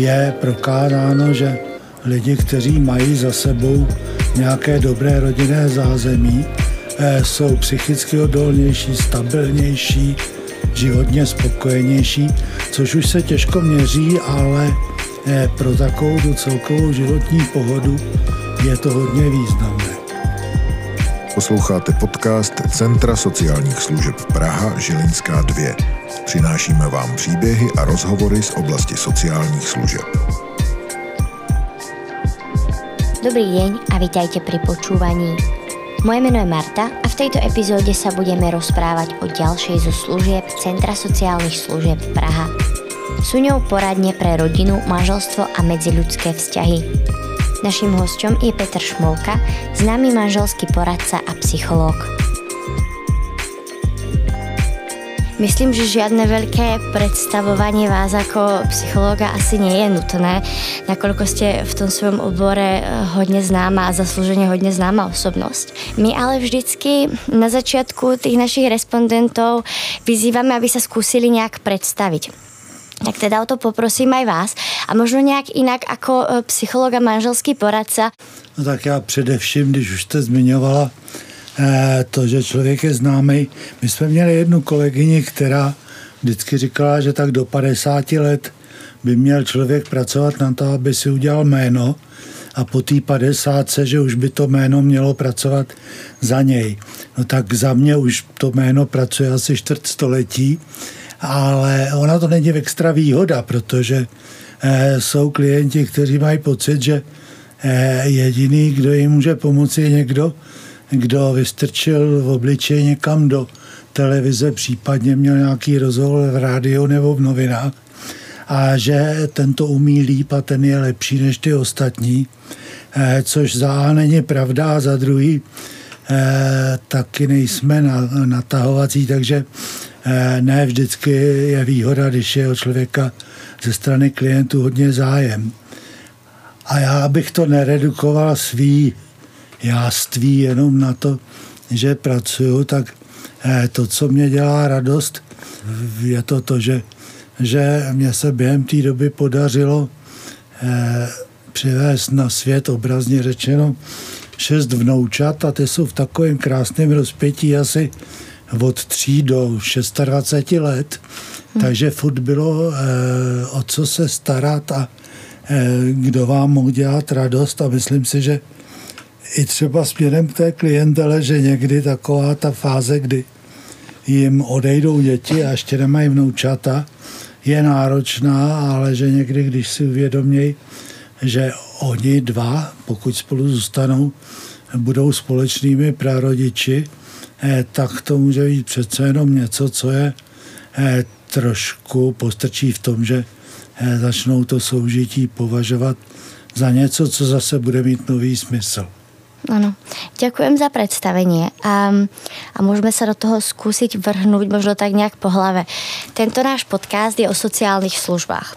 je prokázáno, že lidi, kteří mají za sebou nějaké dobré rodinné zázemí, eh, jsou psychicky odolnější, stabilnější, životně spokojenější, což už se těžko měří, ale eh, pro takovou tu celkovou životní pohodu je to hodně významné. Posloucháte podcast Centra sociálních služeb Praha Žilinská 2. Přinášíme vám příběhy a rozhovory z oblasti sociálních služeb. Dobrý deň a vítajte pri počúvaní. Moje meno je Marta a v tejto epizóde sa budeme rozprávať o ďalšej zo služieb Centra sociálnych služieb Praha. Sú ňou poradne pre rodinu, manželstvo a medziľudské vzťahy. Naším hosťom je Petr Šmolka, známy manželský poradca a psychológ. Myslím, že žiadne veľké predstavovanie vás ako psychológa asi nie je nutné, nakoľko ste v tom svojom obore hodne známa a zaslúžene hodne známa osobnosť. My ale vždycky na začiatku tých našich respondentov vyzývame, aby sa skúsili nejak predstaviť. Tak teda o to poprosím aj vás. A možno nějak jinak jako e, psycholog a manželský poradca. No tak já především, když už jste zmiňovala Eh, to, že člověk je známý. My jsme měli jednu kolegyni, která vždycky říkala, že tak do 50 let by měl člověk pracovat na to, aby si udělal jméno a po té 50 že už by to jméno mělo pracovat za něj. No tak za mě už to jméno pracuje asi čtvrt století, ale ona to není extra výhoda, protože eh, jsou klienti, kteří mají pocit, že eh, jediný, kdo jim může pomoci, je někdo, kdo vystrčil v obličeji někam do televize, případně měl nějaký rozhovor v rádiu nebo v novinách a že tento umí líp a ten je lepší než ty ostatní, eh, což za A není pravda a za druhý eh, taky nejsme natahovací, takže eh, ne vždycky je výhoda, když je o člověka ze strany klientů hodně zájem. A já bych to neredukoval svý jáství jenom na to, že pracuju, tak eh, to, co mě dělá radost, je to to, že, že mě se během té doby podařilo eh, přivést na svět, obrazně řečeno, šest vnoučat a ty jsou v takovém krásném rozpětí asi od 3 do 26 let. Hmm. Takže furt bylo eh, o co se starat a eh, kdo vám mohl dělat radost a myslím si, že i třeba směrem k té klientele, že někdy taková ta fáze, kdy jim odejdou děti a ještě nemají vnoučata, je náročná, ale že někdy, když si uvědomějí, že oni dva, pokud spolu zůstanou, budou společnými prarodiči, eh, tak to může být přece jenom něco, co je eh, trošku postrčí v tom, že eh, začnou to soužití považovat za něco, co zase bude mít nový smysl. Áno. Ďakujem za predstavenie a, a môžeme sa do toho skúsiť vrhnúť možno tak nejak po hlave. Tento náš podcast je o sociálnych službách.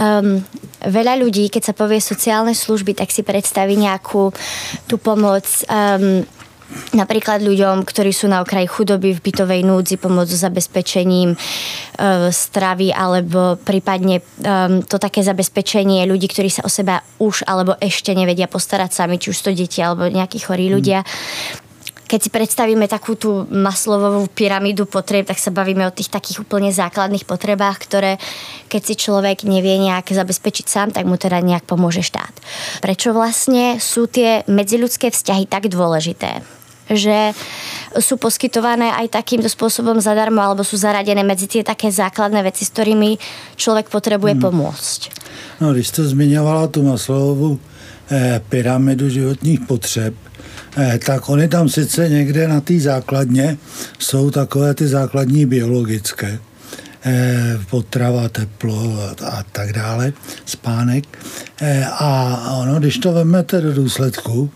Um, veľa ľudí, keď sa povie sociálne služby, tak si predstaví nejakú tú pomoc um, napríklad ľuďom, ktorí sú na okraji chudoby v bytovej núdzi, pomoc s zabezpečením e, stravy alebo prípadne e, to také zabezpečenie ľudí, ktorí sa o seba už alebo ešte nevedia postarať sami, či už to deti alebo nejakí chorí ľudia. Keď si predstavíme takú tú maslovovú pyramídu potrieb, tak sa bavíme o tých takých úplne základných potrebách, ktoré keď si človek nevie nejak zabezpečiť sám, tak mu teda nejak pomôže štát. Prečo vlastne sú tie medziľudské vzťahy tak dôležité? Že sú poskytované aj takýmto spôsobom zadarmo alebo sú zaradené medzi tie také základné veci, s ktorými člověk potřebuje hmm. pomôcť. No, když jste zmiňovala tu Maslowovu eh, pyramidu životních potřeb, eh, tak oni tam sice někde na té základně jsou takové ty základní biologické, eh, potrava, teplo a, a tak dále, spánek. Eh, a ono, když to vezmete do důsledku,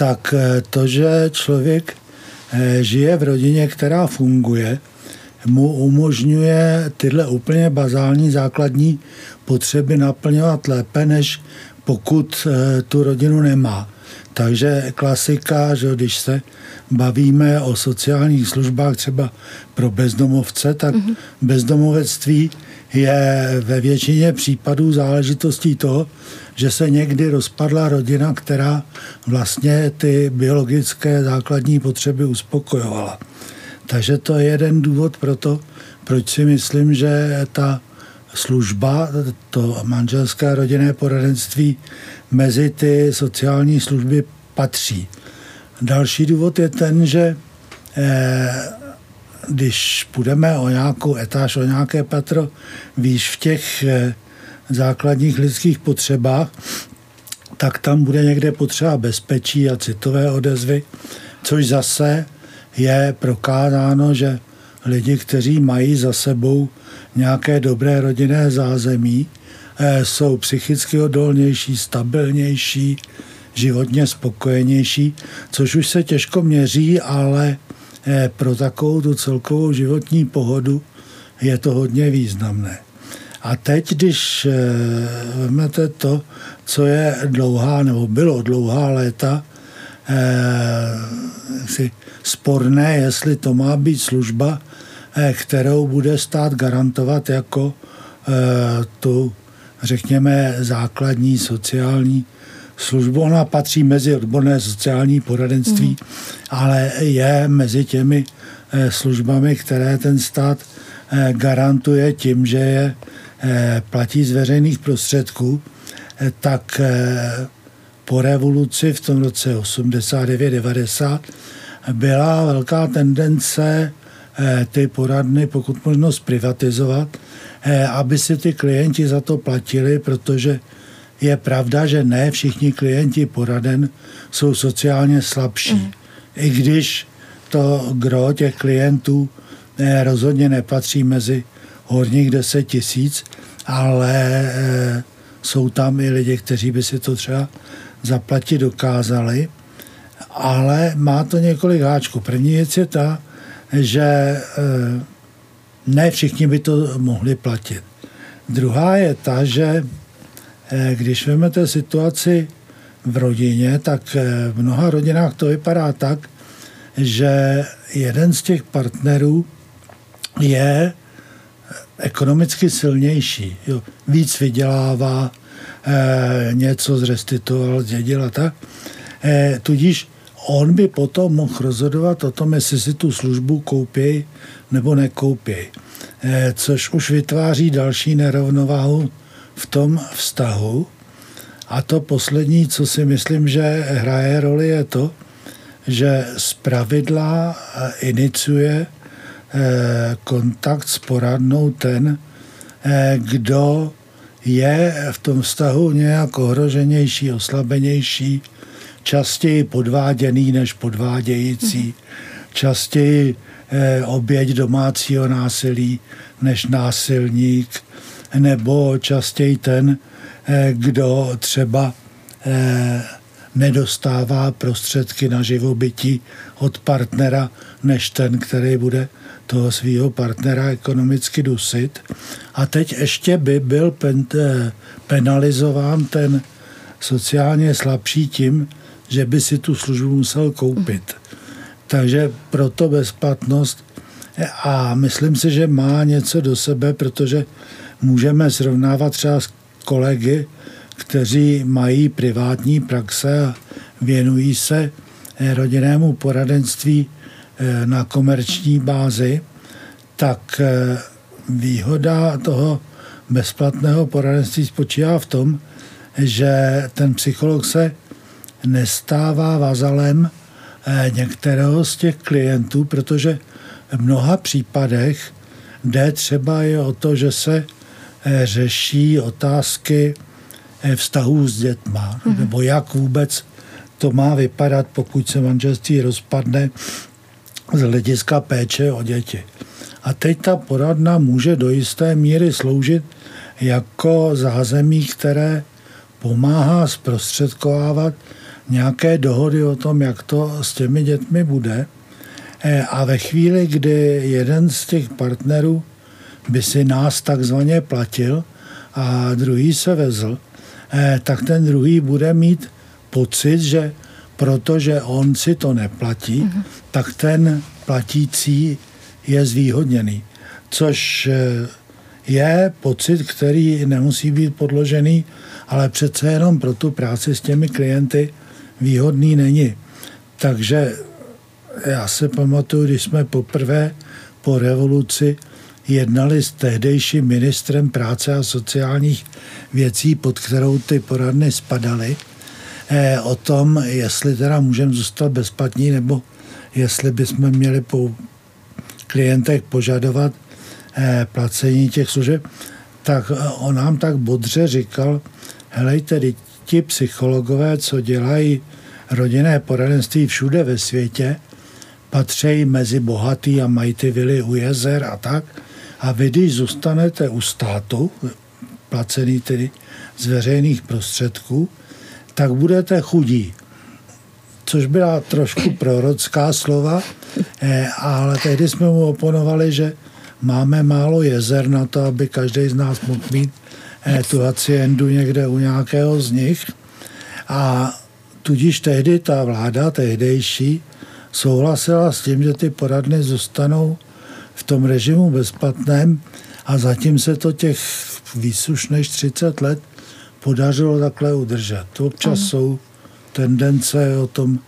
tak eh, to, že člověk eh, žije v rodině, která funguje, mu umožňuje tyhle úplně bazální základní potřeby naplňovat lépe, než pokud eh, tu rodinu nemá. Takže klasika, že když se bavíme o sociálních službách třeba pro bezdomovce, tak mm-hmm. bezdomovectví je ve většině případů záležitostí toho, že se někdy rozpadla rodina, která vlastně ty biologické základní potřeby uspokojovala. Takže to je jeden důvod pro to, proč si myslím, že ta služba, to manželské rodinné poradenství mezi ty sociální služby patří. Další důvod je ten, že eh, když půjdeme o nějakou etáž, o nějaké patro výš v těch eh, základních lidských potřebách, tak tam bude někde potřeba bezpečí a citové odezvy, což zase je prokázáno, že lidi, kteří mají za sebou nějaké dobré rodinné zázemí, eh, jsou psychicky odolnější, stabilnější, životně spokojenější, což už se těžko měří, ale eh, pro takovou tu celkovou životní pohodu je to hodně významné. A teď, když eh, vezmete to, co je dlouhá, nebo bylo dlouhá léta, si sporné, jestli to má být služba, kterou bude stát garantovat jako tu, řekněme, základní sociální službu. Ona patří mezi odborné sociální poradenství, mm. ale je mezi těmi eh, službami, které ten stát eh, garantuje tím, že je eh, platí z veřejných prostředků, tak po revoluci v tom roce 89-90 byla velká tendence ty poradny pokud možno zprivatizovat, aby si ty klienti za to platili, protože je pravda, že ne všichni klienti poraden jsou sociálně slabší. Mm. I když to gro těch klientů rozhodně nepatří mezi horních 10 tisíc, ale e, jsou tam i lidi, kteří by si to třeba zaplatit dokázali. Ale má to několik háčků. První věc je ta, že e, ne všichni by to mohli platit. Druhá je ta, že Eh, když vezmete situaci v rodině, tak eh, v mnoha rodinách to vypadá tak, že jeden z těch partnerů je eh, ekonomicky silnější. Jo, víc vydělává, e, něco zrestituoval, zdědil a tak. E, tudíž on by potom mohl rozhodovat o tom, jestli si tu službu koupí nebo nekoupí. E, což už vytváří další nerovnováhu v tom vztahu. A to poslední, co si myslím, že hraje roli, je to, že z pravidla eh, iniciuje eh, kontakt s poradnou ten, eh, kdo je v tom vztahu nějak ohroženější, oslabenější, častěji podváděný než podvádějící, častěji oběť domácího násilí než násilník, nebo častěji ten, eh, kdo třeba eh, nedostává prostředky na živobytí od partnera, než ten, který bude toho svého partnera ekonomicky dusit. A teď ještě by byl eh, penalizován ten sociálně slabší tím, že by si tu službu musel koupit. Takže proto bezplatnost a myslím si, že má něco do sebe, protože můžeme srovnávat třeba s kolegy, kteří mají privátní praxe a věnují se rodinnému poradenství eh, na komerční bázi, tak eh, výhoda toho bezplatného poradenství spočívá v tom, že ten psycholog se nestává vazalem některého z těch klientů, protože v mnoha případech jde třeba je o to, že se Eh, řeší otázky eh, vztahů s dětma, mm-hmm. nebo jak vůbec to má vypadat, pokud se manželství rozpadne z hlediska péče o děti. A teď ta poradna může do jisté míry sloužit jako zázemí, které pomáhá zprostředkovávat nějaké dohody o tom, jak to s těmi dětmi bude. Eh, a ve chvíli, kdy jeden z těch partnerů by si nás takzvaně platil a druhý se vezl, eh, tak ten druhý bude mít pocit, že protože on si to neplatí, mm-hmm. tak ten platící je zvýhodněný. Což eh, je pocit, který nemusí být podložený, ale přece jenom pro tu práci s těmi klienty výhodný není. Takže já se pamatuju, když jsme poprvé po revoluci jednali s tehdejším ministrem práce a sociálních věcí, pod kterou ty poradny spadaly, eh, o tom, jestli teda můžeme zůstat bezplatní, nebo jestli bychom měli klientech požadovat eh, placení těch služeb, tak eh, on nám tak bodře říkal, helejte, ti psychologové, co dělají rodinné poradenství všude ve světě, patří mezi bohatý a mají ty vily u jezer a tak. A vy, když zůstanete u státu, placený tedy z veřejných prostředků, tak budete chudí. Což byla trošku prorocká slova, ale tehdy jsme mu oponovali, že máme málo jezer na to, aby každý z nás mohl mít eh, tu haciendu někde u nějakého z nich. A tudíž tehdy ta vláda, tehdejší, souhlasila s tím, že ty poradny zůstanou v tom režimu bezplatném a zatím se to těch už než 30 let podařilo takhle udržet. Občas Aha. jsou tendence o tom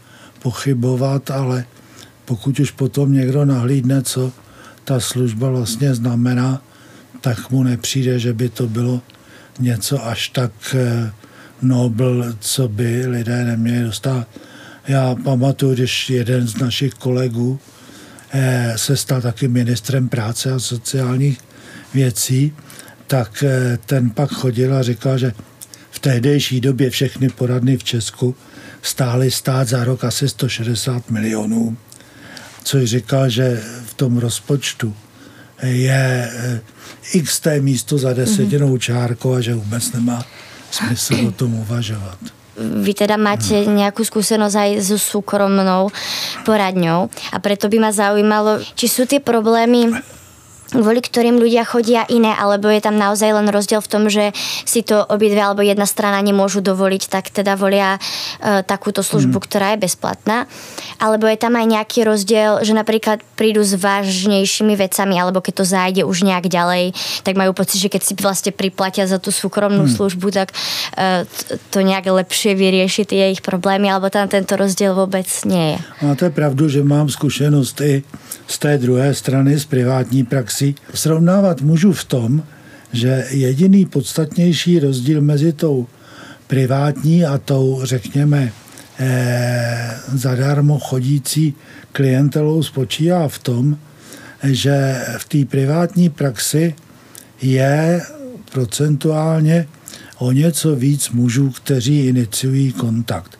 pochybovat, ale pokud už potom někdo nahlídne, co ta služba vlastně znamená, tak mu nepřijde, že by to bylo něco až tak eh, nobl, co by lidé neměli dostat. Já pamatuju, když jeden z našich kolegů eh, se stal taky ministrem práce a sociálních věcí, tak eh, ten pak chodil a říkal, že v tehdejší době všechny poradny v Česku stály stát za rok asi 160 milionů, což říkal, že v tom rozpočtu je eh, x té místo za desetinou čárkou a že vůbec nemá smysl o tom uvažovat. Vy teda máte nejakú skúsenosť aj so súkromnou poradňou a preto by ma zaujímalo, či sú tie problémy kvôli ktorým ľudia chodia iné, alebo je tam naozaj len rozdiel v tom, že si to obidve alebo jedna strana nemôžu dovoliť, tak teda volia e, takúto službu, mm. ktorá je bezplatná. Alebo je tam aj nejaký rozdiel, že napríklad prídu s vážnejšími vecami, alebo keď to zájde už nejak ďalej, tak majú pocit, že keď si vlastne priplatia za tú súkromnú mm. službu, tak e, to nejak lepšie vyrieši tie ich problémy, alebo tam tento rozdiel vôbec nie je. Máte pravdu, že mám skúsenosť i z té druhé strany, z privátní praxi. Srovnávat můžu v tom, že jediný podstatnější rozdíl mezi tou privátní a tou, řekněme, eh, zadarmo chodící klientelou spočívá v tom, že v té privátní praxi je procentuálně o něco víc mužů, kteří iniciují kontakt.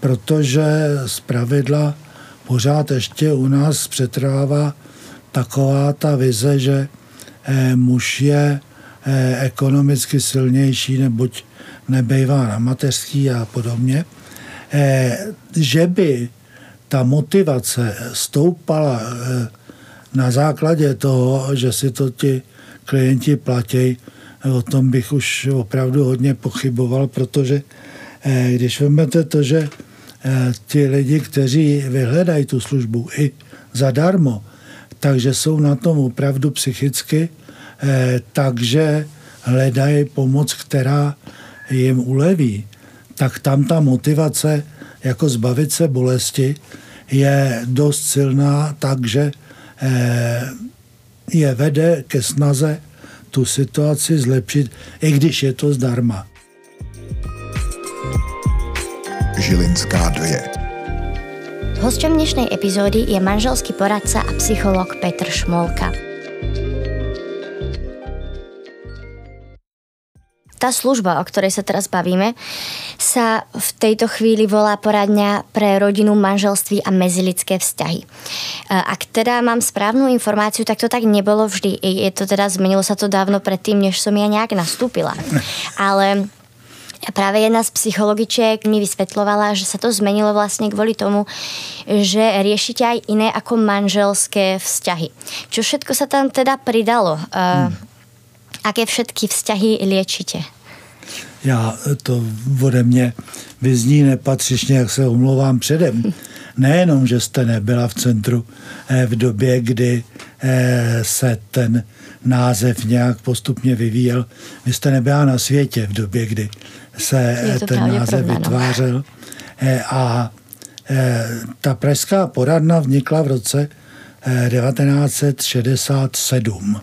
Protože z pravidla pořád ještě u nás přetrvává taková ta vize, že eh, muž je eh, ekonomicky silnější, neboť nebejvá na mateřský a podobně, eh, že by ta motivace stoupala na základě toho, že si to ti klienti platí, o tom bych už opravdu hodně pochyboval, protože když vezmete to, že ti lidi, kteří vyhledají tu službu i zadarmo, takže jsou na tom opravdu psychicky, eh, takže hledají pomoc, která jim uleví, tak tam ta motivace jako zbavit se bolesti je dost silná, takže eh, je vede ke snaze tu situaci zlepšit, i když je to zdarma. Žilinská 2. Hosťom dnešnej epizódy je manželský poradca a psycholog Petr Šmolka. Tá služba, o ktorej sa teraz bavíme, sa v tejto chvíli volá poradňa pre rodinu, manželství a mezilidské vzťahy. Ak teda mám správnu informáciu, tak to tak nebolo vždy. Je to teda, zmenilo sa to dávno predtým, než som ja nejak nastúpila. Ale a práve jedna z psychologičiek mi vysvetlovala, že sa to zmenilo vlastne kvôli tomu, že riešite aj iné ako manželské vzťahy. Čo všetko sa tam teda pridalo? Hmm. Aké všetky vzťahy liečite? já to ode mě vyzní nepatřičně, jak se omlouvám předem. Nejenom, že jste nebyla v centru eh, v době, kdy eh, se ten název nějak postupně vyvíjel. Vy jste nebyla na světě v době, kdy se ten název vytvářel. A ta pražská poradna vznikla v roce 1967.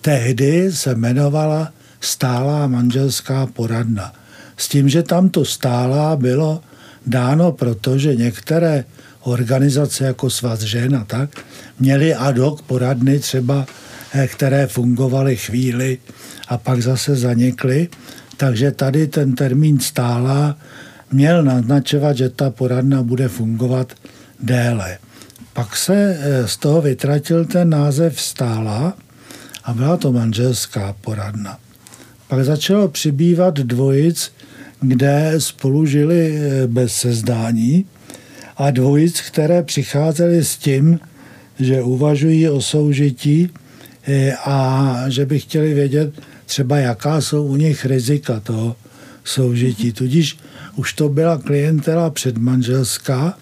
Tehdy se jmenovala stálá manželská poradna. S tím, že tam to stálá bylo dáno proto, že některé organizace jako Svaz žen a tak měly ad hoc poradny třeba, eh, které fungovaly chvíli a pak zase zanikly. Takže tady ten termín stála měl naznačovat, že ta poradna bude fungovat déle. Pak se eh, z toho vytratil ten název stála a byla to manželská poradna. Pak začalo přibývat dvojic, kde spolu žili eh, bez sezdání a dvojic, které přicházely s tím, že uvažují o soužití eh, a že by chtěli vědět třeba, jaká jsou u nich rizika toho soužití. Tudíž už to byla klientela předmanželská,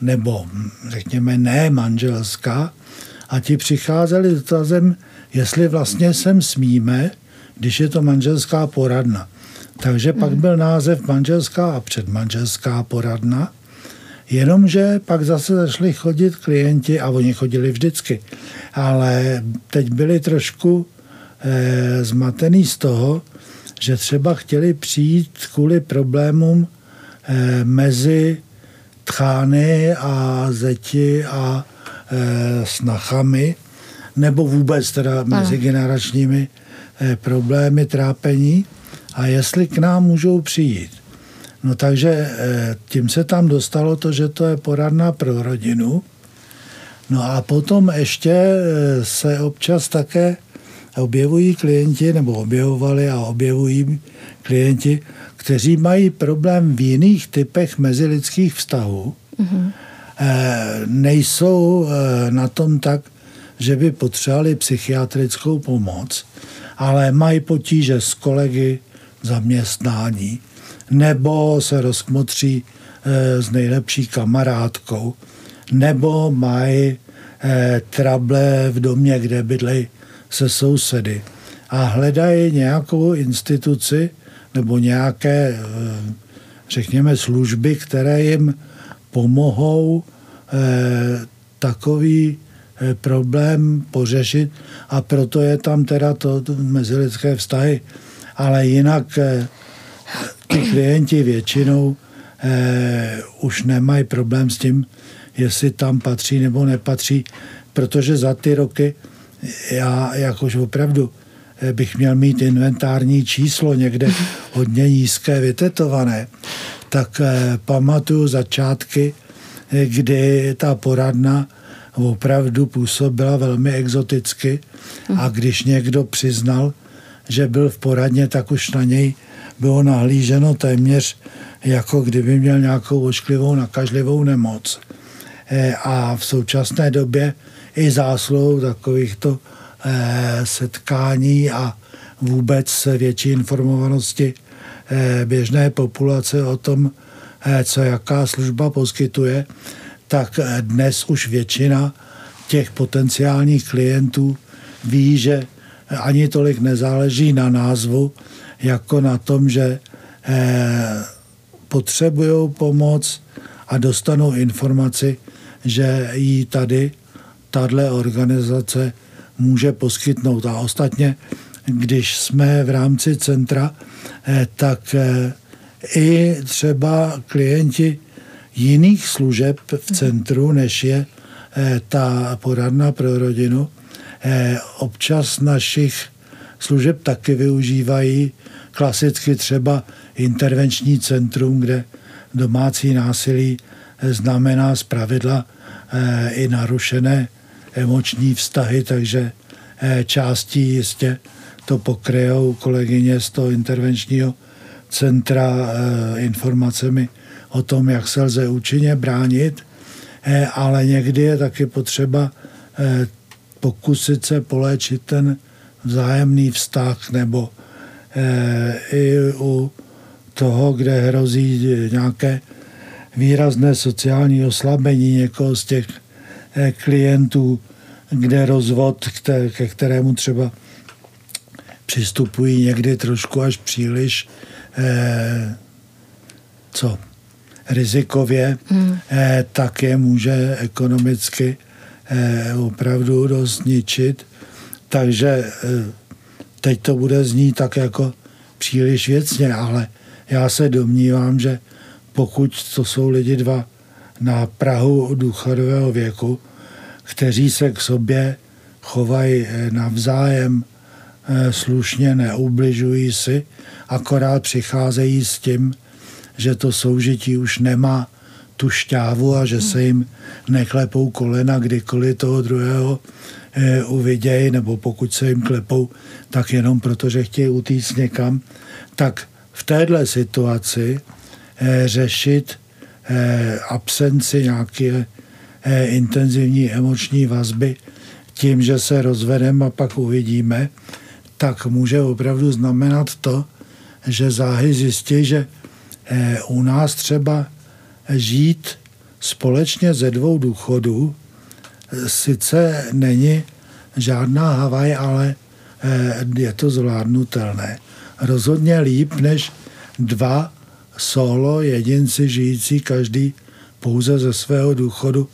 nebo řekněme ne manželská, a ti přicházeli s dotazem, jestli vlastně sem smíme, když je to manželská poradna. Takže pak hmm. byl název manželská a předmanželská poradna, jenomže pak zase začali chodit klienti, a oni chodili vždycky, ale teď byli trošku eh, zmatený z toho, že třeba chtěli přijít kvůli problémům eh, mezi tchány a zeti a eh, snachami, nebo vůbec teda mezi generačními eh, problémy, trápení a jestli k nám můžou přijít. No takže eh, tím se tam dostalo to, že to je poradna pro rodinu. No a potom ještě eh, se občas také objevují klienti, nebo objevovali a objevují klienti, kteří mají problém v jiných typech mezilidských vztahů. Mm-hmm. Nejsou na tom tak, že by potřebovali psychiatrickou pomoc, ale mají potíže s kolegy, zaměstnání, nebo se rozkmotří e, s nejlepší kamarádkou, nebo mají trable v domě, kde bydlejí se sousedy a hledají nějakou instituci nebo nějaké, e, řekněme, služby, které jim pomohou e, takový e, problém pořešit. A proto je tam teda to, to mezilidské vztahy. Ale jinak eh, ty klienti většinou eh, už nemají problém s tím, jestli tam patří nebo nepatří, protože za ty roky já jakož opravdu eh, bych měl mít inventární číslo někde hodně nízké, vytetované, tak eh, pamatuju začátky, eh, kdy ta poradna opravdu působila velmi exoticky a když někdo přiznal, že byl v poradně, tak už na něj bylo nahlíženo téměř jako kdyby měl nějakou ošklivou nakažlivou nemoc. A v současné době i zásluhou takovýchto e, setkání a vůbec větší informovanosti e, běžné populace o tom, co jaká služba poskytuje, tak dnes už většina těch potenciálních klientů ví, že ani tolik nezáleží na názvu, jako na tom, že eh, potřebují pomoc a dostanou informaci, že jí tady tahle organizace může poskytnout. A ostatně, když jsme v rámci centra, eh, tak eh, i třeba klienti jiných služeb v centru, než je ta poradna pro rodinu, Eh, občas našich služeb taky využívají klasicky třeba intervenční centrum, kde domácí násilí eh, znamená zpravidla eh, i narušené emoční vztahy, takže částí jistě to pokryjou kolegyně z toho intervenčního centra informacemi o tom, jak se lze účinně bránit, ale někdy je taky potřeba pokusit se poléčit ten vzájemný vztah nebo i u toho, kde hrozí nějaké výrazné sociální oslabení někoho z těch klientů, kde rozvod, ke kterému třeba přistupují někdy trošku až příliš co rizikově, hmm. tak je může ekonomicky opravdu dost zničit. Takže teď to bude znít tak jako příliš věcně, ale já se domnívám, že pokud to jsou lidi dva na Prahu důchodového věku, kteří se k sobě chovají eh, navzájem eh, slušně, neubližují si, akorát přicházejí s tím, že to soužití už nemá tu šťávu a že se jim neklepou kolena kdykoliv toho druhého e, uvidějí, nebo pokud se jim klepou, tak jenom proto, že chtějí utíct někam, tak v téhle situaci e, řešit absenci nějaké e, intenzivní emoční vazby tím, že se rozvedeme a pak uvidíme, tak může opravdu znamenat to, že záhy zjistí, že e, u nás třeba žít společně ze dvou důchodů sice není žádná Havaj, ale eh, je to zvládnutelné. Rozhodně líp než dva solo jedinci žijící každý pouze ze svého důchodu,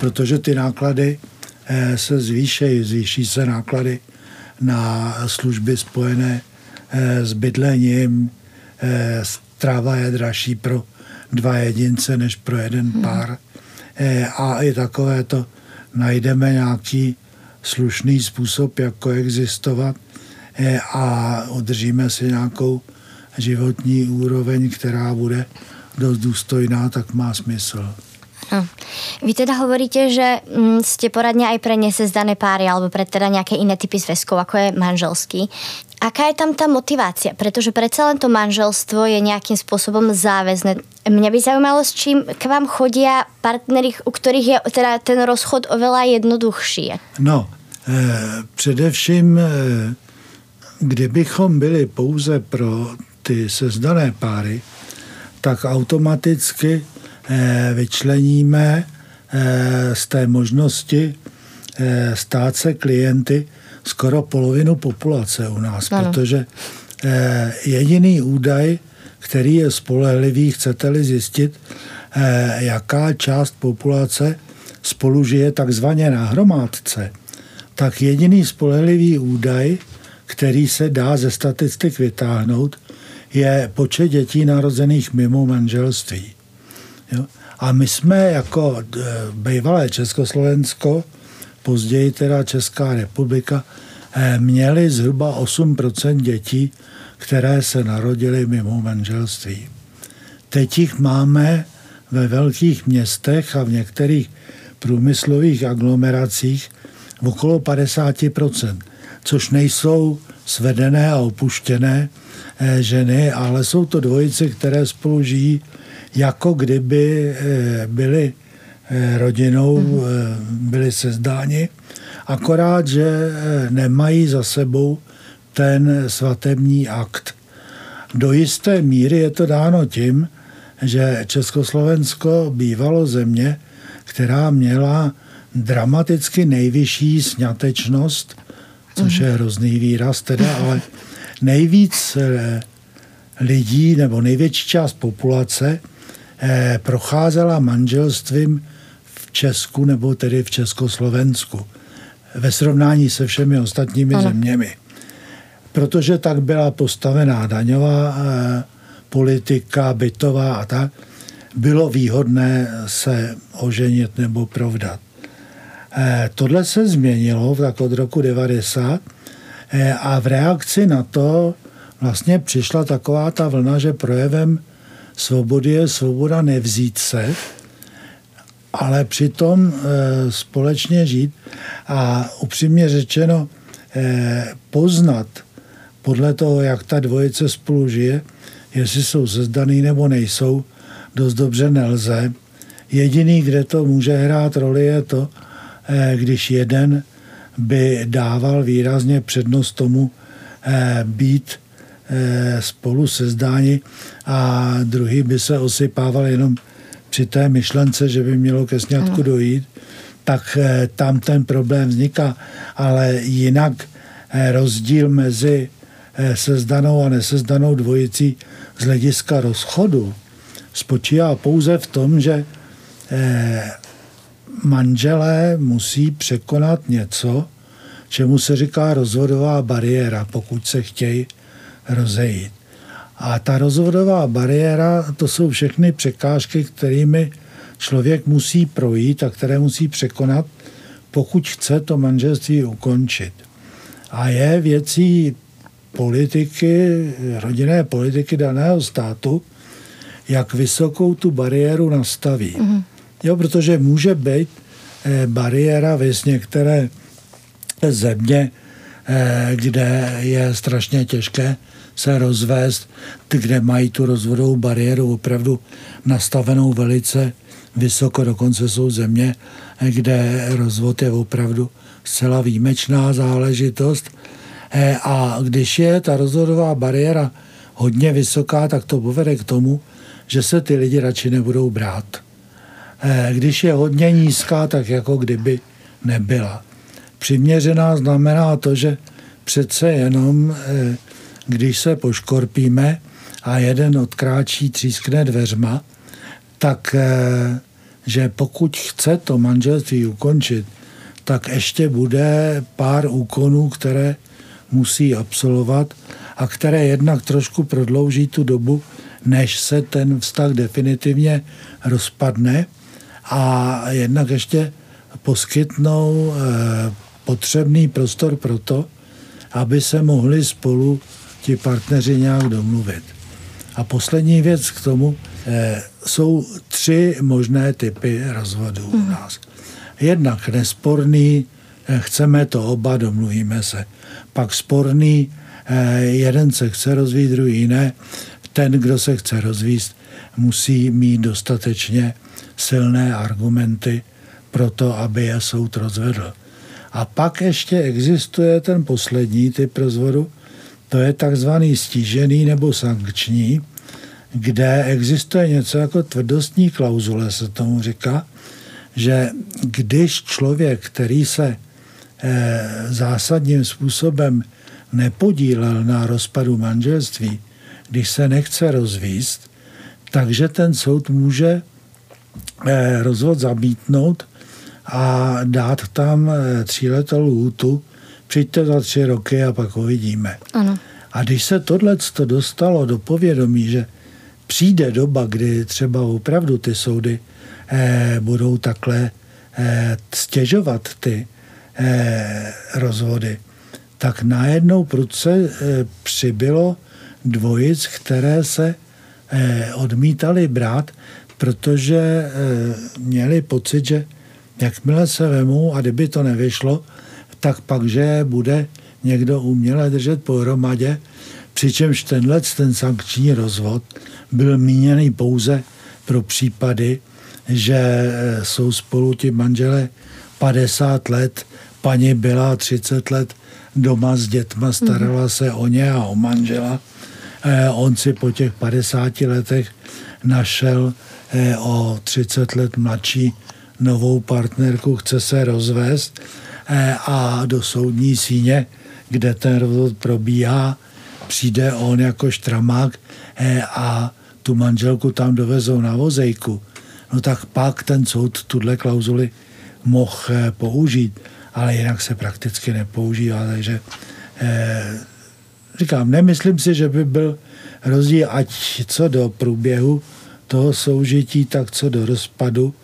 protože ty náklady eh, se zvýšejí. Zvýší se náklady na služby spojené eh, s bydlením. Stráva je dražší pro dva jedince než pro jeden hmm. pár. A i takové to najdeme nějaký slušný způsob, jak koexistovat a udržíme si nějakou životní úroveň, která bude dost důstojná, tak má smysl. No. Vy teda hovoríte, že mm, ste poradne aj pre nesezdané páry alebo pre teda nejaké iné typy zväzkov, ako je manželský. Aká je tam tá motivácia? Pretože predsa len to manželstvo je nejakým spôsobom záväzné. Mňa by zaujímalo, s čím k vám chodia partnery, u ktorých je teda ten rozchod oveľa jednoduchší. No, eh, především, eh, kdybychom byli pouze pro ty sezdané páry, tak automaticky Eh, vyčleníme eh, z té možnosti eh, stát se klienty skoro polovinu populace u nás, ano. protože jediný údaj, který je spolehlivý, chcete-li zjistit, jaká část populace spolu žije takzvaně na hromádce, tak jediný spolehlivý údaj, který se dá ze statistik vytáhnout, je počet dětí narozených mimo manželství. Jo? A my jsme jako e, bývalé Československo, později teda Česká republika, e, měli zhruba 8% dětí, které se narodily mimo manželství. Teď jich máme ve velkých městech a v některých průmyslových aglomeracích v okolo 50%, což nejsou svedené a opuštěné ženy, ale jsou to dvojice, které spolu žijí jako kdyby eh, byli eh, rodinou, mhm. eh, byli sezdáni, akorát, že nemají za sebou ten svatební akt. Do jisté míry je to dáno tím, že Československo bývalo země, která měla dramaticky nejvyšší sňatečnost, což je mhm. hrozný výraz teda, ale nejvíc lidí nebo největší část populace Eh, procházela manželstvím v Česku nebo tedy v Československu ve srovnání se všemi ostatními ano. zeměmi. Protože tak byla postavená daňová eh, politika, bytová a tak, bylo výhodné se oženit nebo provdat. Eh, tohle se změnilo tak od roku 90 a v reakci na to vlastně přišla taková ta vlna, že projevem svobody je svoboda nevzít se, ale přitom e, společně žít a upřímně řečeno e, poznat podle toho, jak ta dvojice spolu žije, jestli jsou zezdaný nebo nejsou, dost dobře nelze. Jediný, kde to může hrát roli, je to, když jeden by dával výrazně přednost tomu být spolu sezdáni a druhý by se osypával jenom při té myšlence, že by mělo ke sňatku dojít, tak tam ten problém vzniká. Ale jinak rozdíl mezi sezdanou a nesezdanou dvojicí z hlediska rozchodu spočívá pouze v tom, že manželé musí překonat něco, čemu se říká rozvodová bariéra, pokud se chtějí rozejít. A ta rozvodová bariéra, to jsou všechny překážky, kterými člověk musí projít a které musí překonat, pokud chce to manželství ukončit. A je věcí politiky, rodinné politiky daného státu, jak vysokou tu bariéru nastaví. Mm-hmm. Jo, protože může být eh, bariéra v některé země, eh, kde je strašně těžké se rozvést, kde mají tu rozvodovou bariéru opravdu nastavenou velice vysoko. Dokonce jsou země, eh, kde rozvod je opravdu zcela výjimečná záležitost. A když je ta rozvodová bariéra hodně vysoká, tak to povede k tomu, že se ty lidi radši nebudou brát. Eh, když je hodně nízká, tak jako kdyby nebyla. Přiměřená znamená to, že přece jenom, eh, když se poškorpíme a jeden odkráčí, třískne dveřma, tak eh, že pokud chce to manželství ukončit, tak ještě bude pár úkonů, které musí absolvovat a které jednak trošku prodlouží tu dobu, než se ten vztah definitivně rozpadne a jednak ještě poskytnou eh, potřebný prostor pro to, aby se mohli spolu ti partneři nějak domluvit. A poslední věc k tomu, eh, jsou tři možné typy rozvodů u mhm. nás. Jednak nesporný, eh, chceme to oba, domluvíme se. Pak sporný, jeden se chce rozvít, druhý ne. Ten, kdo se chce rozvíst, musí mít dostatečně silné argumenty pro to, aby je soud rozvedl. A pak ještě existuje ten poslední typ rozvodu, to je takzvaný stížený nebo sankční, kde existuje něco jako tvrdostní klauzule, se tomu říká, že když člověk, který se eh, zásadním způsobem nepodílel na rozpadu manželství, když se nechce rozvíst, takže ten soud může rozvod zamítnout a dát tam eh, tříletou lhůtu, přijďte za tři roky a pak uvidíme. Ano. A když se tohle dostalo do povědomí, že přijde doba, kdy třeba opravdu ty soudy eh, budou takhle eh, stěžovat ty eh, rozvody, tak najednou prudce eh, přibylo dvojic, které se eh, odmítali brát protože eh, měli pocit, že jakmile se vemou a kdyby to nevyšlo, tak pak, že bude někdo uměle držet pohromadě, přičemž tenhle ten sankční rozvod byl míněný pouze pro případy, že eh, jsou spolu ti manžele 50 let, paní byla 30 let doma s dětma, starala se o ně a o manžela. Eh, on si po těch 50 letech našel Eh, o 30 let mladší novou partnerku, chce se rozvést eh, a do soudní síně, kde ten rozvod probíhá, přijde on jako štramák eh, a tu manželku tam dovezou na vozejku, no tak pak ten soud tuhle klauzuli mohl použít, ale jinak se prakticky nepoužívá, takže říkám, nemyslím si, že by byl rozdíl, ať co do průběhu toho soužití, tak co do rozpadu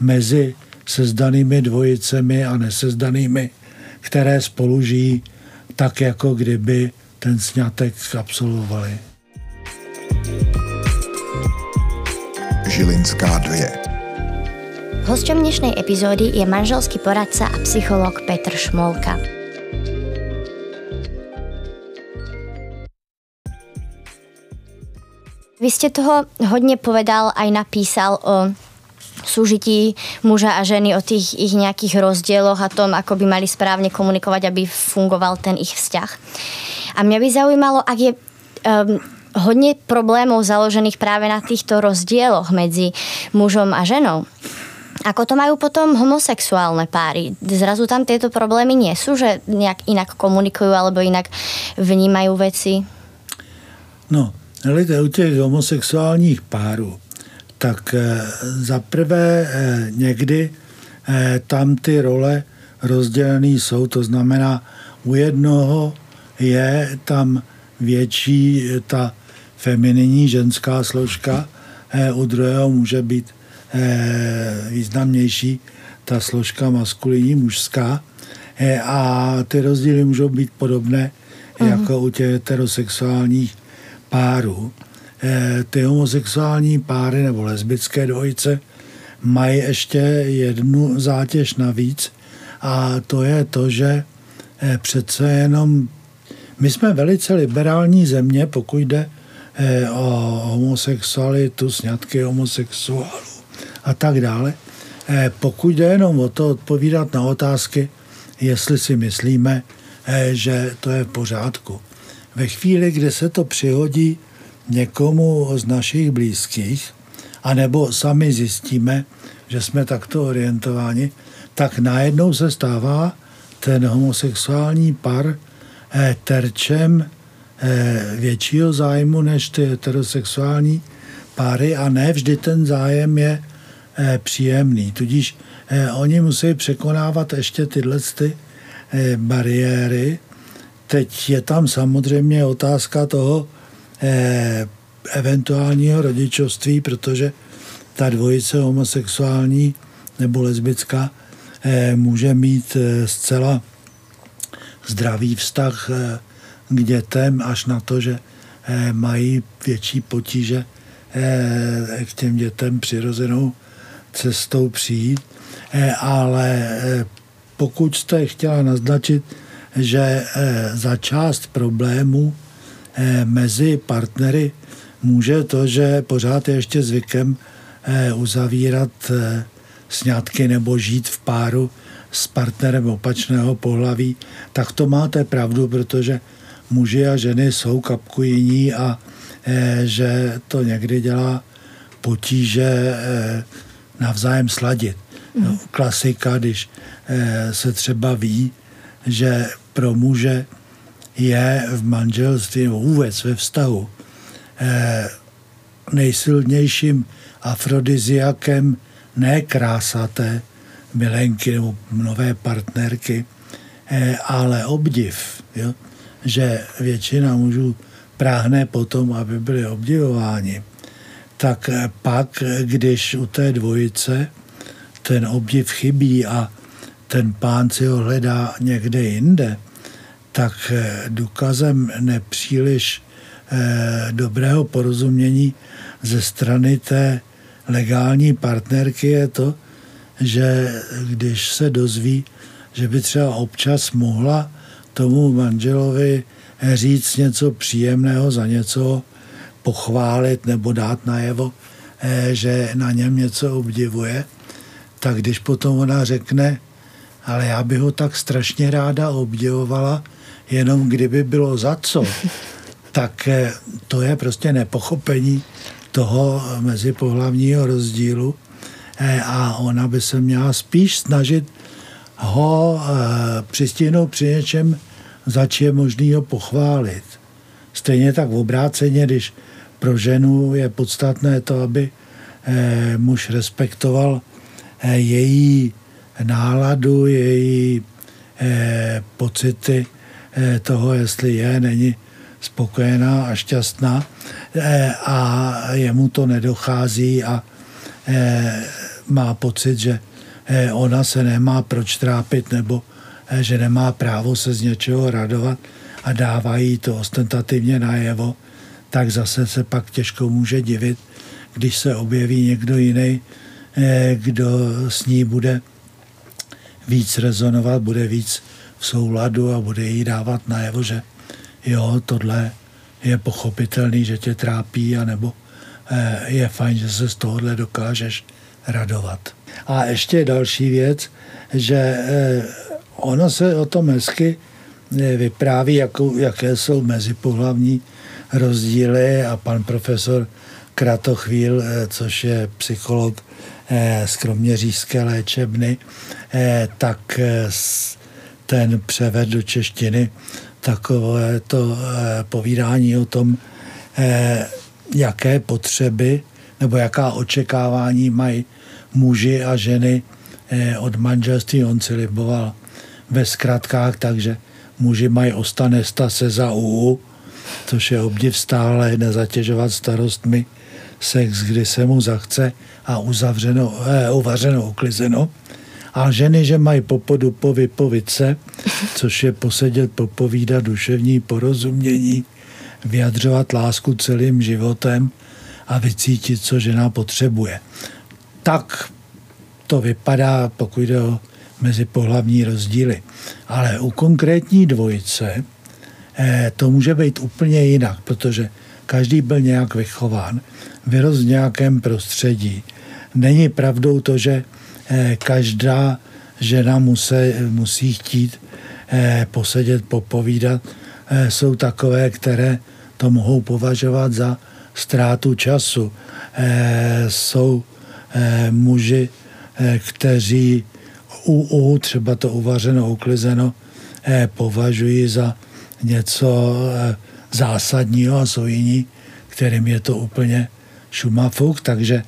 mezi sezdanými dvojicemi a nesezdanými, které spolu žijí tak, jako kdyby ten sňatek absolvovali. Žilinská 2 Hostem dnešnej epizódy je manželský poradca a psycholog Petr Šmolka. Vy ste toho hodně povedal aj napísal o súžití muža a ženy, o tých ich nejakých rozdieloch a tom, ako by mali správne komunikovať, aby fungoval ten ich vzťah. A mňa by zaujímalo, ak je um, hodně problémů založených právě na těchto rozdílech mezi mužem a ženou. Ako to majú potom homosexuálne páry? Zrazu tam tieto problémy nie sú, že nejak inak komunikujú alebo inak vnímajú veci? No, hledajte, u těch homosexuálních párů, tak eh, za prvé eh, někdy eh, tam ty role rozdělené jsou, to znamená, u jednoho je tam větší ta femininní ženská složka, u druhého může být významnější ta složka maskulinní mužská a ty rozdíly můžou být podobné uh-huh. jako u těch heterosexuálních párů. Ty homosexuální páry nebo lesbické dvojice mají ještě jednu zátěž navíc a to je to, že přece jenom my jsme velice liberální země, pokud jde o homosexualitu, sňatky homosexuálů a tak dále. Eh, pokud jde jenom o to odpovídat na otázky, jestli si myslíme, eh, že to je v pořádku. Ve chvíli, kdy se to přihodí někomu z našich blízkých, anebo sami zjistíme, že jsme takto orientováni, tak najednou se stává ten homosexuální par eh, terčem většího zájmu než ty heterosexuální páry a ne vždy ten zájem je Eh, příjemný. Tudíž eh, oni musí překonávat ještě tyhle ty eh, bariéry. Teď je tam samozřejmě otázka toho eventuálního rodičovství, protože ta dvojice homosexuální nebo lesbická může mít zcela zdravý vztah k dětem až na to, že mají větší potíže k těm dětem přirozenou cestou přijít, eh, ale eh, pokud jste chtěla naznačit, že eh, za část problémů mezi partnery může to, že pořád je ještě zvykem uzavírat sňatky nebo žít v páru s partnerem opačného pohlaví, tak to máte pravdu, protože muži a ženy jsou kapku jiní a že to někdy dělá potíže navzájem sladit. No, klasika, když eh, se třeba ví, že pro muže je v manželství nebo vůbec ve vztahu eh, nejsilnějším afrodiziakem ne krása té milenky nebo nové partnerky, eh, ale obdiv. Jo? Že většina mužů práhne potom, aby byli obdivováni tak pak, když u té dvojice ten obdiv chybí a ten pán si ho hledá někde jinde, tak důkazem nepříliš eh, dobrého porozumění ze strany té legální partnerky je to, že když se dozví, že by třeba občas mohla tomu manželovi říct něco příjemného za něco, pochválit nebo dát najevo, eh, že na něm něco obdivuje, tak když potom ona řekne, ale já bych ho tak strašně ráda obdivovala, jenom kdyby bylo za co, tak eh, to je prostě nepochopení toho mezipohlavního rozdílu eh, a ona by se měla spíš snažit ho přistihnout při něčem, za je možný ho pochválit. Stejně tak v obráceně, když pro ženu je podstatné to, aby eh, muž respektoval eh, její náladu, její eh, pocity toho, jestli je, není spokojená a šťastná. A jemu to nedochází a má pocit, že ona se nemá proč trápit nebo že nemá právo se z něčeho radovat a dává jí to ostentativně najevo, tak zase se pak těžko může divit, když se objeví někdo jiný, eh, kdo s ní bude víc rezonovat, bude víc v souladu a bude jí dávat najevo, že jo, tohle je pochopitelný, že tě trápí, anebo eh, je fajn, že se z tohohle dokážeš radovat. A ještě další věc, že eh, ono se o tom hezky vypráví, jaké jsou mezipohlavní rozdíly a pan profesor Kratochvíl, což je psycholog z Kroměřížské léčebny, tak ten převed do češtiny takové to povídání o tom, jaké potřeby nebo jaká očekávání mají muži a ženy eh, od manželství. On si liboval ve zkratkách, takže muži mají ostanesta se za UU, což je obdiv stále nezatěžovat starostmi sex, kdy se mu zachce a uzavřeno, eh, uvařeno, uklizeno. A ženy, že mají popodu po vypovice, což je posedět, popovídat, duševní porozumění, vyjadřovat lásku celým životem a vycítit, co žena potřebuje. Tak to vypadá, pokud jde o mezipohlavní rozdíly. Ale u konkrétní dvojice eh, to může být úplně jinak, protože každý byl nějak vychován, vyrost v nějakém prostředí. Není pravdou to, že eh, každá žena musí, musí chtít eh, posedět, popovídat. Jsou takové, které to mohou považovat za ztrátu času. Jsou muži, Eh, kteří u třeba to uvařeno, uklizeno, eh, považují za něco eh, zásadního a jsou jiní, kterým je to úplně šumafuk, takže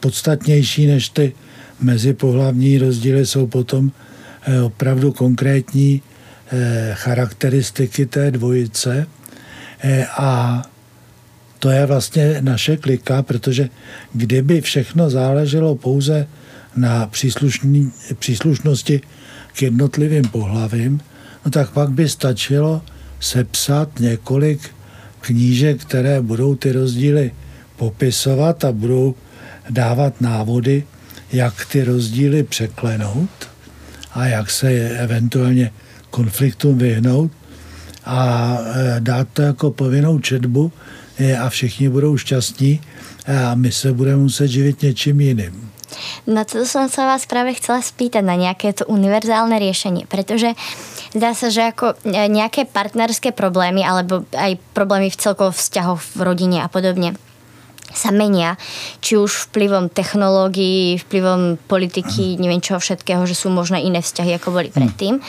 podstatnější než ty mezipohlavní rozdíly jsou potom opravdu konkrétní charakteristiky té dvojice. A to je vlastně naše klika, protože kdyby všechno záleželo pouze na příslušnosti k jednotlivým pohlavím, no tak pak by stačilo sepsat několik knížek, které budou ty rozdíly popisovat a budou dávat návody, jak ty rozdíly překlenout a jak se eventuálně konfliktům vyhnout a e, dát to jako povinnou četbu a všichni budou šťastní a my se budeme muset živit něčím jiným. Na to som sa vás práve chcela spýtať, na nejaké to univerzálne riešenie, pretože zdá sa, že ako e, nejaké partnerské problémy alebo aj problémy v celkovo vzťahoch v rodine a podobne sa menia, či už vplyvom technológií, vplyvom politiky, neviem čoho všetkého, že sú možno iné vzťahy, ako boli predtým.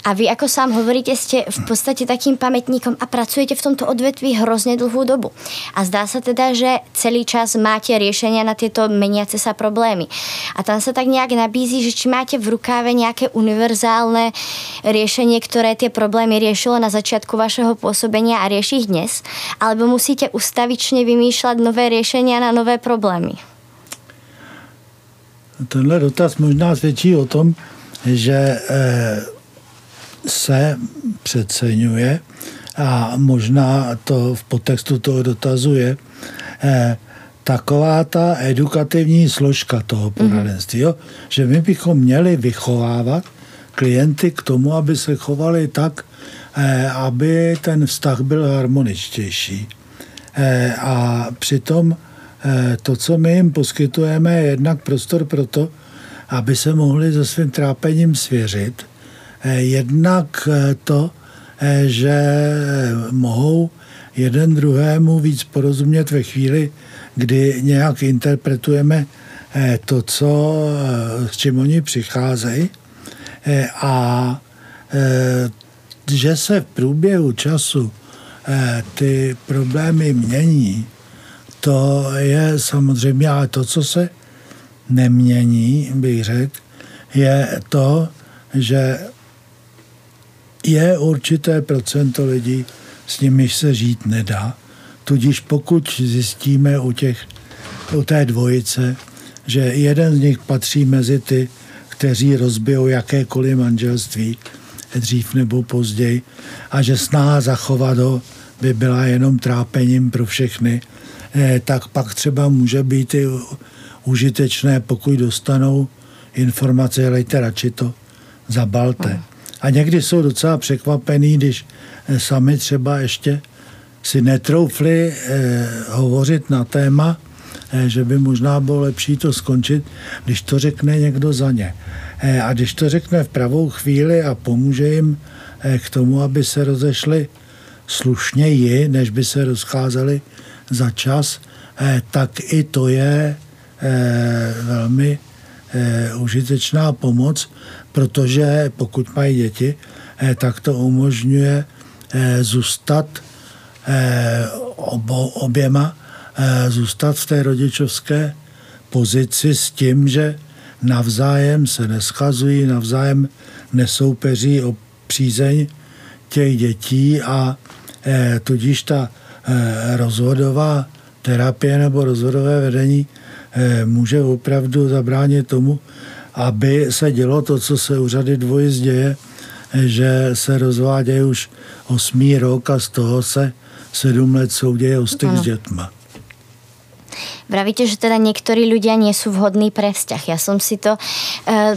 A vy, ako sám hovoríte, ste v podstate takým pamätníkom a pracujete v tomto odvetví hrozne dlhú dobu. A zdá sa teda, že celý čas máte riešenia na tieto meniace sa problémy. A tam sa tak nejak nabízí, že či máte v rukáve nejaké univerzálne riešenie, ktoré tie problémy riešilo na začiatku vašeho pôsobenia a rieši ich dnes, alebo musíte ustavične vymýšľať nové riešenia na nové problémy? Tenhle dotaz možná svědčí o tom, že eh, se přeceňuje a možná to v podtextu toho dotazuje eh, taková ta edukativní složka toho mhm. poradenství, jo? že my bychom měli vychovávat klienty k tomu, aby se chovali tak, eh, aby ten vztah byl harmoničtější. Eh, a přitom eh, to, co my jim poskytujeme, je jednak prostor pro to, aby se mohli se svým trápením svěřit jednak eh, to, eh, že mohou jeden druhému víc porozumět ve chvíli, kdy nějak interpretujeme to, co, s čím oni přicházejí. A že se v průběhu času ty problémy mění, to je samozřejmě, ale to, co se nemění, bych řekl, je to, že je určité procento lidí, s nimiž se žít nedá. Tudíž pokud zjistíme u, těch, u té dvojice, že jeden z nich patří mezi ty, kteří rozbijou jakékoliv manželství, dřív nebo později, a že snaha zachovat ho by byla jenom trápením pro všechny, eh, tak pak třeba může být i užitečné, pokud dostanou informace, lejte radši to zabalte. A někdy jsou docela překvapený, když eh, sami třeba ještě si netroufli eh, hovořit na téma, eh, že by možná bylo lepší to skončit, když to řekne někdo za ně. Eh, a když to řekne v pravou chvíli a pomůže jim eh, k tomu, aby se rozešli slušněji, než by se rozcházeli za čas, tak i to je velmi užitečná pomoc, protože pokud mají děti, tak to umožňuje zůstat oběma, zůstat v té rodičovské pozici s tím, že navzájem se neschazují, navzájem nesoupeří o přízeň těch dětí a tudíž ta rozvodová terapie nebo rozvodové vedení může opravdu zabránit tomu, aby se dělo to, co se u řady dvojic děje, e, že se rozvádějí už osmý rok a z toho se sedm let soudějí o styk s dětma. Vravíte, že teda niektorí ľudia nie sú vhodní pre vzťah. Ja som si to uh,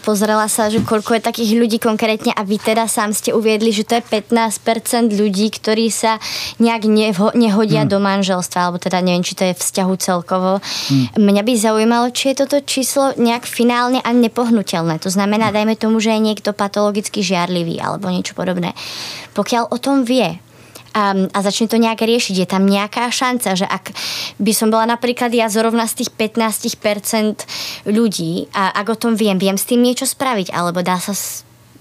pozrela sa, že koľko je takých ľudí konkrétne a vy teda sám ste uviedli, že to je 15% ľudí, ktorí sa nejak neho, nehodia hmm. do manželstva, alebo teda neviem, či to je vzťahu celkovo. Hmm. Mňa by zaujímalo, či je toto číslo nejak finálne a nepohnutelné. To znamená, dajme tomu, že je niekto patologicky žiarlivý alebo niečo podobné. Pokiaľ o tom vie, a, a začne to nejak riešiť. Je tam nejaká šanca, že ak by som bola napríklad ja zrovna z tých 15% ľudí a ak o tom viem, viem s tým niečo spraviť, alebo dá sa,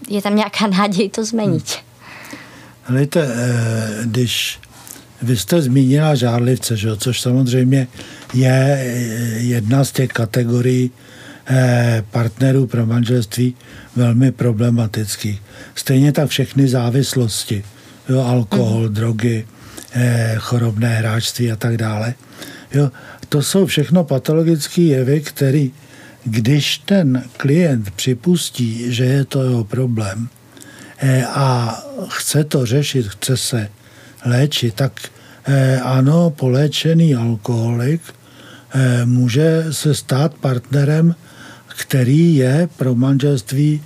je tam nějaká nádej to změnit? Hlejte, eh, když vy jste zmínila žárlivce, že? což samozřejmě je eh, jedna z těch kategorií eh, partnerů pro manželství velmi problematických. Stejně tak všechny závislosti jo, alkohol, mm. drogy, eh, chorobné hráčství a tak dále. Jo, to jsou všechno patologické jevy, které, když ten klient připustí, že je to jeho problém eh, a chce to řešit, chce se léčit, tak eh, ano, poléčený alkoholik eh, může se stát partnerem, který je pro manželství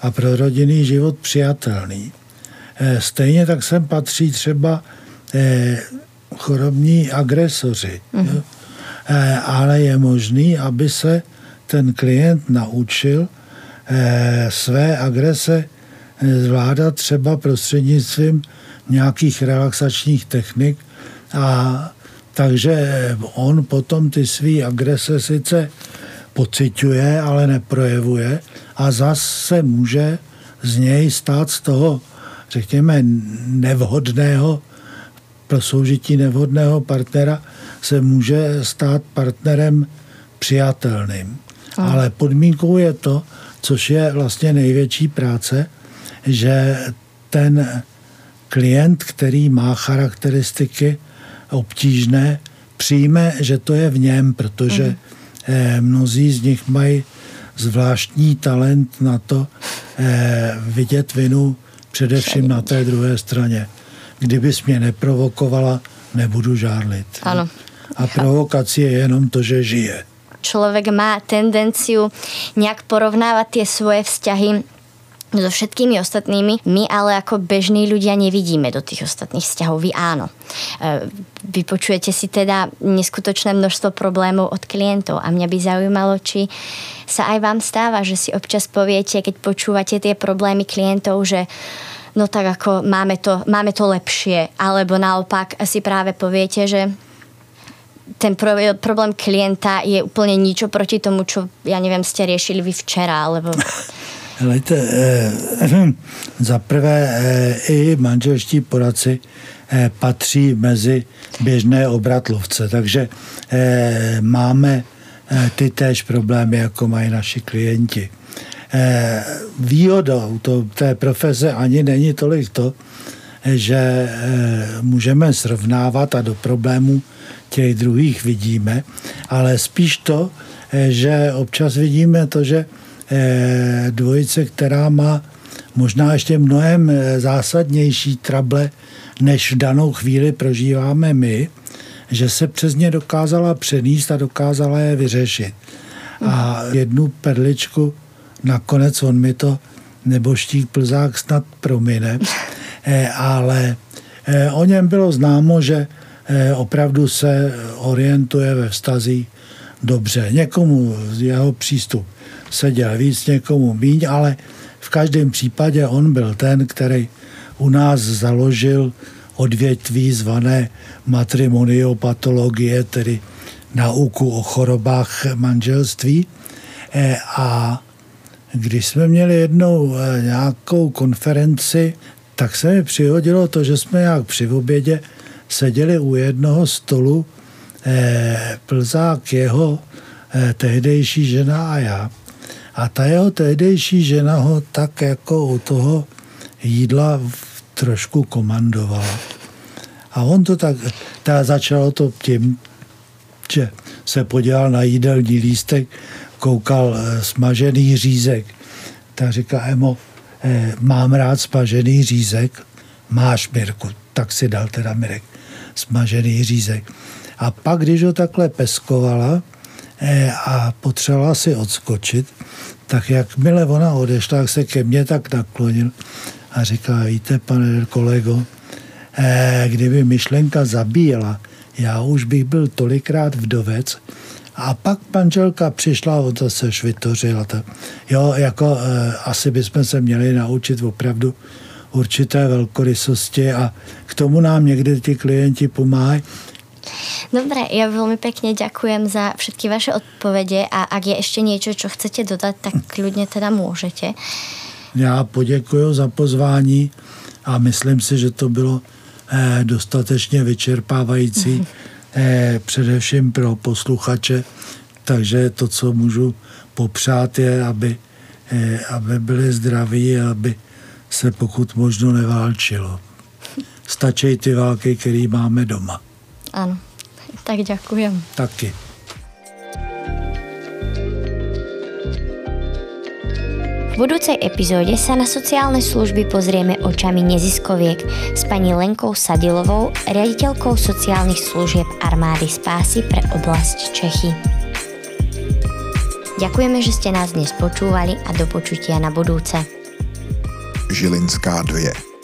a pro rodinný život přijatelný. Eh, stejně tak sem patří třeba eh, chorobní agresoři. Mm-hmm. Ale je možný, aby se ten klient naučil své agrese zvládat třeba prostřednictvím nějakých relaxačních technik a takže on potom ty své agrese sice pociťuje, ale neprojevuje a zase může z něj stát z toho řekněme, nevhodného, pro soužití nevhodného partnera se může stát partnerem přijatelným. Hmm. Ale podmínkou je to, což je vlastně největší práce, že ten klient, který má charakteristiky obtížné, přijme, že to je v něm, protože hmm. mnozí z nich mají zvláštní talent na to eh, vidět vinu Především na té druhé straně. Kdybys mě neprovokovala, nebudu žárlit. Ano. A provokace je jenom to, že žije. Člověk má tendenciu nějak porovnávat ty svoje vzťahy so všetkými ostatnými. My ale ako bežní ľudia nevidíme do tých ostatných vzťahov. Vy áno. E, vypočujete si teda neskutočné množstvo problémov od klientov a mňa by zaujímalo, či sa aj vám stáva, že si občas poviete, keď počúvate tie problémy klientov, že no tak ako máme to, máme to lepšie, alebo naopak si práve poviete, že ten problém klienta je úplně nič proti tomu, čo, ja neviem, ste riešili vy včera, alebo Helejte, eh, za prvé eh, i manželští poradci eh, patří mezi běžné obratlovce, takže eh, máme eh, ty též problémy, jako mají naši klienti. Eh, výhodou to, té profese ani není tolik to, že eh, můžeme srovnávat a do problémů těch druhých vidíme, ale spíš to, eh, že občas vidíme to, že dvojice, která má možná ještě mnohem eh, zásadnější trable, než v danou chvíli prožíváme my, že se přes ně dokázala přenést a dokázala je vyřešit. A jednu perličku nakonec on mi to neboštík Plzák snad promine, eh, ale o něm bylo známo, že opravdu se orientuje ve vztazích dobře. Někomu jeho přístup seděl víc, někomu míň, ale v každém případě on byl ten, který u nás založil odvětví zvané matrimoniopatologie, tedy nauku o chorobách manželství. E, a když jsme měli jednou e, nějakou konferenci, tak se mi přihodilo to, že jsme jak při obědě seděli u jednoho stolu e, Plzák jeho tehdejší žena a já. A ta jeho tehdejší žena ho tak jako u toho jídla trošku komandovala. A on to tak, ta začalo to tím, že se podíval na jídelní lístek, koukal eh, smažený řízek. Tak říká, Emo, eh, mám rád smažený řízek, máš Mirku, tak si dal teda Mirek smažený řízek. A pak, když ho takhle peskovala a potřebovala si odskočit, tak jakmile ona odešla, tak se ke mně tak naklonil a říká, víte, pane kolego, kdyby myšlenka zabíjela, já už bych byl tolikrát vdovec, a pak manželka přišla a on zase švitořil. Jo, jako e, asi bychom se měli naučit opravdu určité velkorysosti a k tomu nám někdy ti klienti pomáhají. Dobre, ja veľmi pekne ďakujem za všetky vaše odpovede a ak je ešte niečo, čo chcete dodať, tak kľudne teda môžete. Já poděkuji za pozvání a myslím si, že to bylo eh, dostatečně vyčerpávající. eh, především pro posluchače. Takže to, co můžu popřát, je, aby, eh, aby byli zdraví a aby se pokud možno neválčilo. Stačí ty války, které máme doma. Ano, tak děkujem. Taky. V budúcej epizóde sa na sociálne služby pozrieme očami neziskoviek s pani Lenkou Sadilovou, riaditeľkou sociálnych služieb armády spásy pre oblasť Čechy. Ďakujeme, že ste nás dnes počúvali a do počutia na budúce. Žilinská 2